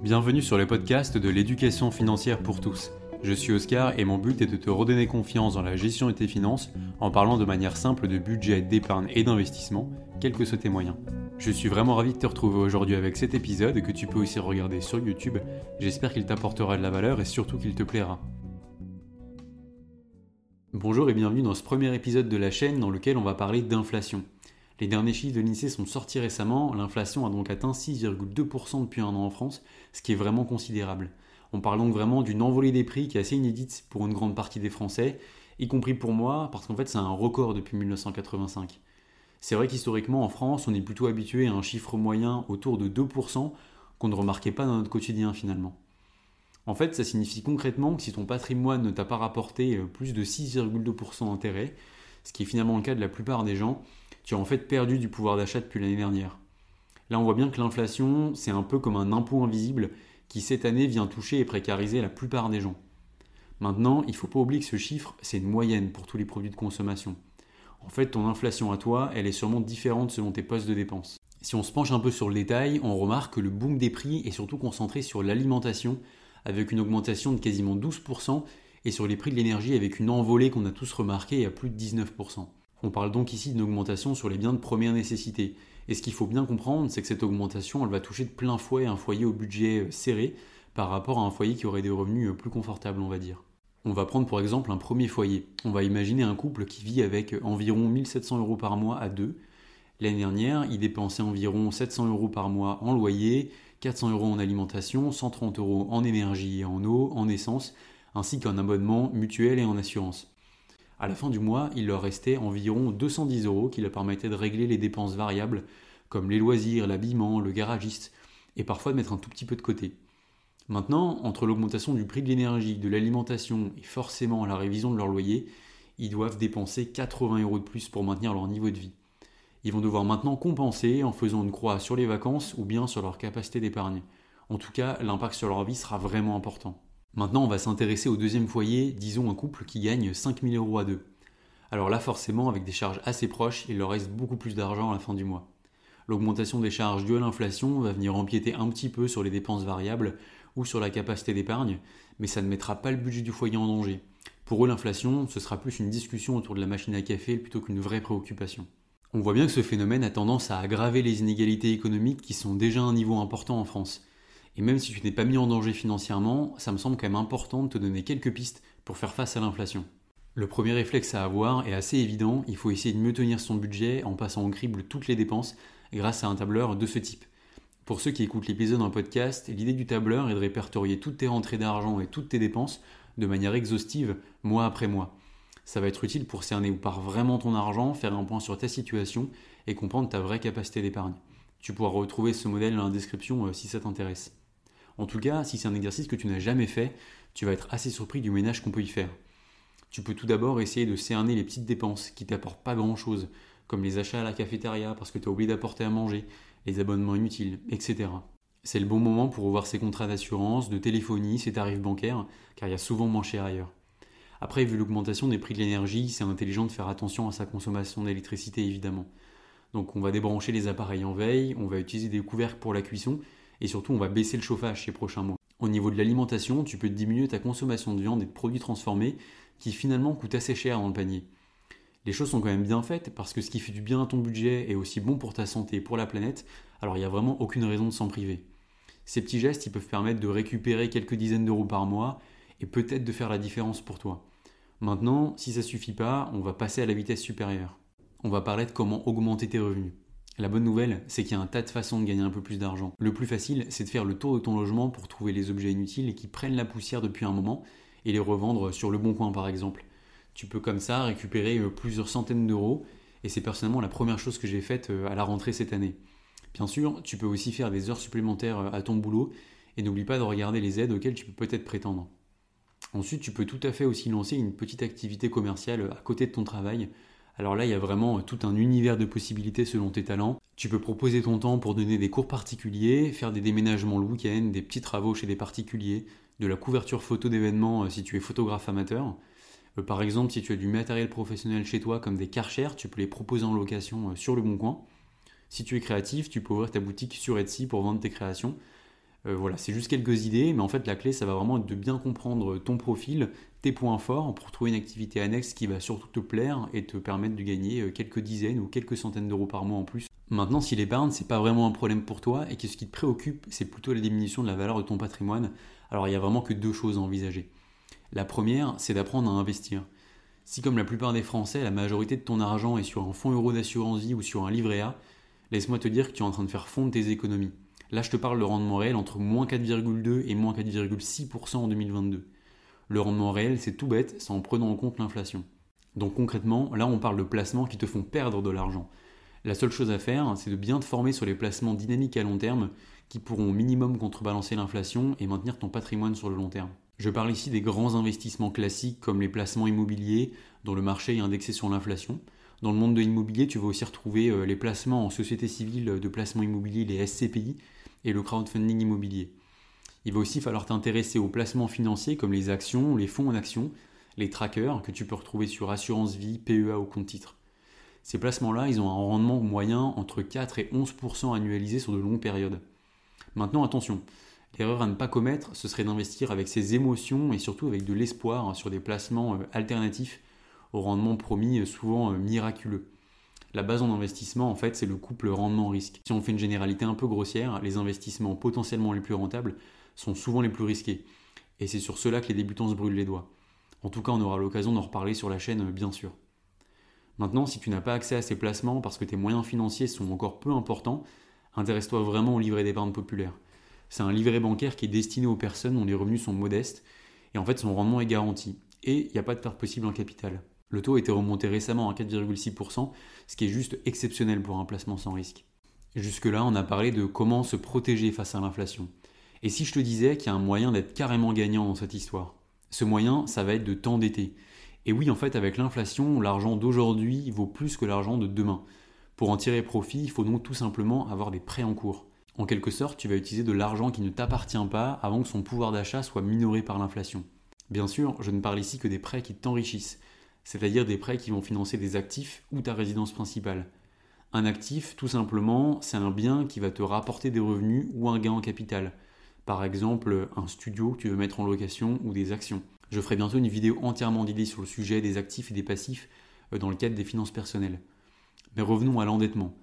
Bienvenue sur le podcast de l'éducation financière pour tous. Je suis Oscar et mon but est de te redonner confiance dans la gestion de tes finances en parlant de manière simple de budget, d'épargne et d'investissement, quels que soient tes moyens. Je suis vraiment ravi de te retrouver aujourd'hui avec cet épisode que tu peux aussi regarder sur YouTube. J'espère qu'il t'apportera de la valeur et surtout qu'il te plaira. Bonjour et bienvenue dans ce premier épisode de la chaîne dans lequel on va parler d'inflation. Les derniers chiffres de l'INSEE sont sortis récemment, l'inflation a donc atteint 6,2% depuis un an en France, ce qui est vraiment considérable. On parle donc vraiment d'une envolée des prix qui est assez inédite pour une grande partie des Français, y compris pour moi, parce qu'en fait c'est un record depuis 1985. C'est vrai qu'historiquement en France, on est plutôt habitué à un chiffre moyen autour de 2% qu'on ne remarquait pas dans notre quotidien finalement. En fait, ça signifie concrètement que si ton patrimoine ne t'a pas rapporté euh, plus de 6,2% d'intérêt, ce qui est finalement le cas de la plupart des gens, tu as en fait perdu du pouvoir d'achat depuis l'année dernière. Là, on voit bien que l'inflation, c'est un peu comme un impôt invisible qui cette année vient toucher et précariser la plupart des gens. Maintenant, il ne faut pas oublier que ce chiffre, c'est une moyenne pour tous les produits de consommation. En fait, ton inflation à toi, elle est sûrement différente selon tes postes de dépenses. Si on se penche un peu sur le détail, on remarque que le boom des prix est surtout concentré sur l'alimentation, avec une augmentation de quasiment 12%, et sur les prix de l'énergie avec une envolée qu'on a tous remarqué à plus de 19%. On parle donc ici d'une augmentation sur les biens de première nécessité. Et ce qu'il faut bien comprendre, c'est que cette augmentation, elle va toucher de plein fouet un foyer au budget euh, serré par rapport à un foyer qui aurait des revenus euh, plus confortables, on va dire. On va prendre pour exemple un premier foyer. On va imaginer un couple qui vit avec euh, environ 1700 euros par mois à deux. L'année dernière, il dépensait environ 700 euros par mois en loyer, 400 euros en alimentation, 130 euros en énergie et en eau, en essence, ainsi qu'un abonnement mutuel et en assurance. À la fin du mois, il leur restait environ 210 euros qui leur permettaient de régler les dépenses variables comme les loisirs, l'habillement, le garagiste, et parfois de mettre un tout petit peu de côté. Maintenant, entre l'augmentation du prix de l'énergie, de l'alimentation et forcément la révision de leur loyer, ils doivent dépenser 80 euros de plus pour maintenir leur niveau de vie. Ils vont devoir maintenant compenser en faisant une croix sur les vacances ou bien sur leur capacité d'épargne. En tout cas, l'impact sur leur vie sera vraiment important. Maintenant, on va s'intéresser au deuxième foyer, disons un couple qui gagne 5000 euros à deux. Alors là, forcément, avec des charges assez proches, il leur reste beaucoup plus d'argent à la fin du mois. L'augmentation des charges due à l'inflation va venir empiéter un petit peu sur les dépenses variables ou sur la capacité d'épargne, mais ça ne mettra pas le budget du foyer en danger. Pour eux, l'inflation, ce sera plus une discussion autour de la machine à café plutôt qu'une vraie préoccupation. On voit bien que ce phénomène a tendance à aggraver les inégalités économiques qui sont déjà à un niveau important en France. Et même si tu n'es pas mis en danger financièrement, ça me semble quand même important de te donner quelques pistes pour faire face à l'inflation. Le premier réflexe à avoir est assez évident, il faut essayer de mieux tenir son budget en passant au crible toutes les dépenses grâce à un tableur de ce type. Pour ceux qui écoutent l'épisode en podcast, l'idée du tableur est de répertorier toutes tes rentrées d'argent et toutes tes dépenses de manière exhaustive, mois après mois. Ça va être utile pour cerner où part vraiment ton argent, faire un point sur ta situation et comprendre ta vraie capacité d'épargne. Tu pourras retrouver ce modèle dans la description euh, si ça t'intéresse. En tout cas, si c'est un exercice que tu n'as jamais fait, tu vas être assez surpris du ménage qu'on peut y faire. Tu peux tout d'abord essayer de cerner les petites dépenses qui t'apportent pas grand chose, comme les achats à la cafétéria parce que tu as oublié d'apporter à manger, les abonnements inutiles, etc. C'est le bon moment pour revoir ses contrats d'assurance, de téléphonie, ses tarifs bancaires, car il y a souvent moins cher ailleurs. Après, vu l'augmentation des prix de l'énergie, c'est intelligent de faire attention à sa consommation d'électricité évidemment. Donc on va débrancher les appareils en veille, on va utiliser des couvercles pour la cuisson et surtout, on va baisser le chauffage ces prochains mois. Au niveau de l'alimentation, tu peux diminuer ta consommation de viande et de produits transformés qui finalement coûtent assez cher dans le panier. Les choses sont quand même bien faites parce que ce qui fait du bien à ton budget est aussi bon pour ta santé et pour la planète, alors il n'y a vraiment aucune raison de s'en priver. Ces petits gestes, ils peuvent permettre de récupérer quelques dizaines d'euros par mois et peut-être de faire la différence pour toi. Maintenant, si ça suffit pas, on va passer à la vitesse supérieure. On va parler de comment augmenter tes revenus. La bonne nouvelle, c'est qu'il y a un tas de façons de gagner un peu plus d'argent. Le plus facile, c'est de faire le tour de ton logement pour trouver les objets inutiles qui prennent la poussière depuis un moment et les revendre sur le bon coin par exemple. Tu peux comme ça récupérer euh, plusieurs centaines d'euros et c'est personnellement la première chose que j'ai faite euh, à la rentrée cette année. Bien sûr, tu peux aussi faire des heures supplémentaires euh, à ton boulot et n'oublie pas de regarder les aides auxquelles tu peux peut-être prétendre. Ensuite, tu peux tout à fait aussi lancer une petite activité commerciale à côté de ton travail alors là, il y a vraiment tout un univers de possibilités selon tes talents. Tu peux proposer ton temps pour donner des cours particuliers, faire des déménagements le week-end, des petits travaux chez des particuliers, de la couverture photo d'événements euh, si tu es photographe amateur. Euh, par exemple, si tu as du matériel professionnel chez toi comme des karchers, tu peux les proposer en location euh, sur le bon coin. Si tu es créatif, tu peux ouvrir ta boutique sur Etsy pour vendre tes créations. Euh, voilà, c'est juste quelques idées, mais en fait la clé, ça va vraiment être de bien comprendre ton profil, tes points forts, pour trouver une activité annexe qui va surtout te plaire et te permettre de gagner euh, quelques dizaines ou quelques centaines d'euros par mois en plus. Maintenant, si l'épargne, c'est pas vraiment un problème pour toi et que ce qui te préoccupe, c'est plutôt la diminution de la valeur de ton patrimoine, alors il n'y a vraiment que deux choses à envisager. La première, c'est d'apprendre à investir. Si comme la plupart des Français, la majorité de ton argent est sur un fonds euro d'assurance vie ou sur un livret A, laisse-moi te dire que tu es en train de faire fondre tes économies. Là, je te parle de rendement réel entre moins 4,2 et moins 4,6% en 2022. Le rendement réel, c'est tout bête, c'est en prenant en compte l'inflation. Donc concrètement, là, on parle de placements qui te font perdre de l'argent. La seule chose à faire, c'est de bien te former sur les placements dynamiques à long terme qui pourront au minimum contrebalancer l'inflation et maintenir ton patrimoine sur le long terme. Je parle ici des grands investissements classiques comme les placements immobiliers dont le marché est indexé sur l'inflation, dans le monde de l'immobilier, tu vas aussi retrouver euh, les placements en société civile de placement immobilier, les SCPI, et le crowdfunding immobilier. Il va aussi falloir t'intéresser aux placements financiers comme les actions, les fonds en actions, les trackers que tu peux retrouver sur Assurance Vie, PEA ou compte titre. Ces placements-là, ils ont un rendement moyen entre 4 et 11% annualisé sur de longues périodes. Maintenant, attention, l'erreur à ne pas commettre, ce serait d'investir avec ses émotions et surtout avec de l'espoir sur des placements euh, alternatifs au rendement promis euh, souvent euh, miraculeux. La base en investissement, en fait, c'est le couple rendement-risque. Si on fait une généralité un peu grossière, les investissements potentiellement les plus rentables sont souvent les plus risqués. Et c'est sur cela que les débutants se brûlent les doigts. En tout cas, on aura l'occasion d'en reparler sur la chaîne, bien sûr. Maintenant, si tu n'as pas accès à ces placements parce que tes moyens financiers sont encore peu importants, intéresse-toi vraiment au livret d'épargne populaire. C'est un livret bancaire qui est destiné aux personnes dont les revenus sont modestes, et en fait son rendement est garanti. Et il n'y a pas de perte possible en capital. Le taux a été remonté récemment à 4,6%, ce qui est juste exceptionnel pour un placement sans risque. Jusque-là, on a parlé de comment se protéger face à l'inflation. Et si je te disais qu'il y a un moyen d'être carrément gagnant dans cette histoire? Ce moyen, ça va être de t'endetter. Et oui, en fait, avec l'inflation, l'argent d'aujourd'hui vaut plus que l'argent de demain. Pour en tirer profit, il faut donc tout simplement avoir des prêts en cours. En quelque sorte, tu vas utiliser de l'argent qui ne t'appartient pas avant que son pouvoir d'achat soit minoré par l'inflation. Bien sûr, je ne parle ici que des prêts qui t'enrichissent, c'est-à-dire des prêts qui vont financer des actifs ou ta résidence principale. Un actif, tout simplement, c'est un bien qui va te rapporter des revenus ou un gain en capital. Par exemple, un studio que tu veux mettre en location ou des actions. Je ferai bientôt une vidéo entièrement dédiée sur le sujet des actifs et des passifs euh, dans le cadre des finances personnelles. Mais revenons à l'endettement.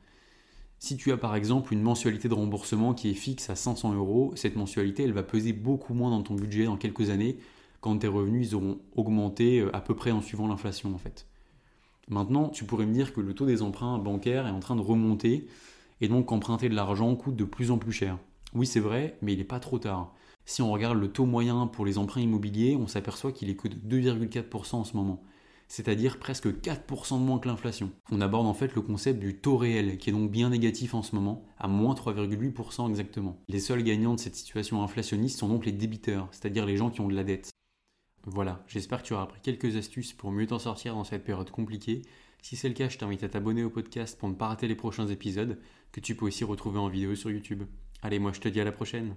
Si tu as par exemple une mensualité de remboursement qui est fixe à 500 euros, cette mensualité elle va peser beaucoup moins dans ton budget dans quelques années quand tes revenus ils auront augmenté euh, à peu près en suivant l'inflation en fait. Maintenant, tu pourrais me dire que le taux des emprunts bancaires est en train de remonter et donc emprunter de l'argent coûte de plus en plus cher. Oui, c'est vrai, mais il n'est pas trop tard. Si on regarde le taux moyen pour les emprunts immobiliers, on s'aperçoit qu'il est que de 2,4% en ce moment, c'est-à-dire presque 4% de moins que l'inflation. On aborde en fait le concept du taux réel, qui est donc bien négatif en ce moment, à moins 3,8% exactement. Les seuls gagnants de cette situation inflationniste sont donc les débiteurs, c'est-à-dire les gens qui ont de la dette. Voilà, j'espère que tu auras appris quelques astuces pour mieux t'en sortir dans cette période compliquée. Si c'est le cas, je t'invite à t'abonner au podcast pour ne pas rater les prochains épisodes, que tu peux aussi retrouver en vidéo sur YouTube. Allez, moi je te dis à la prochaine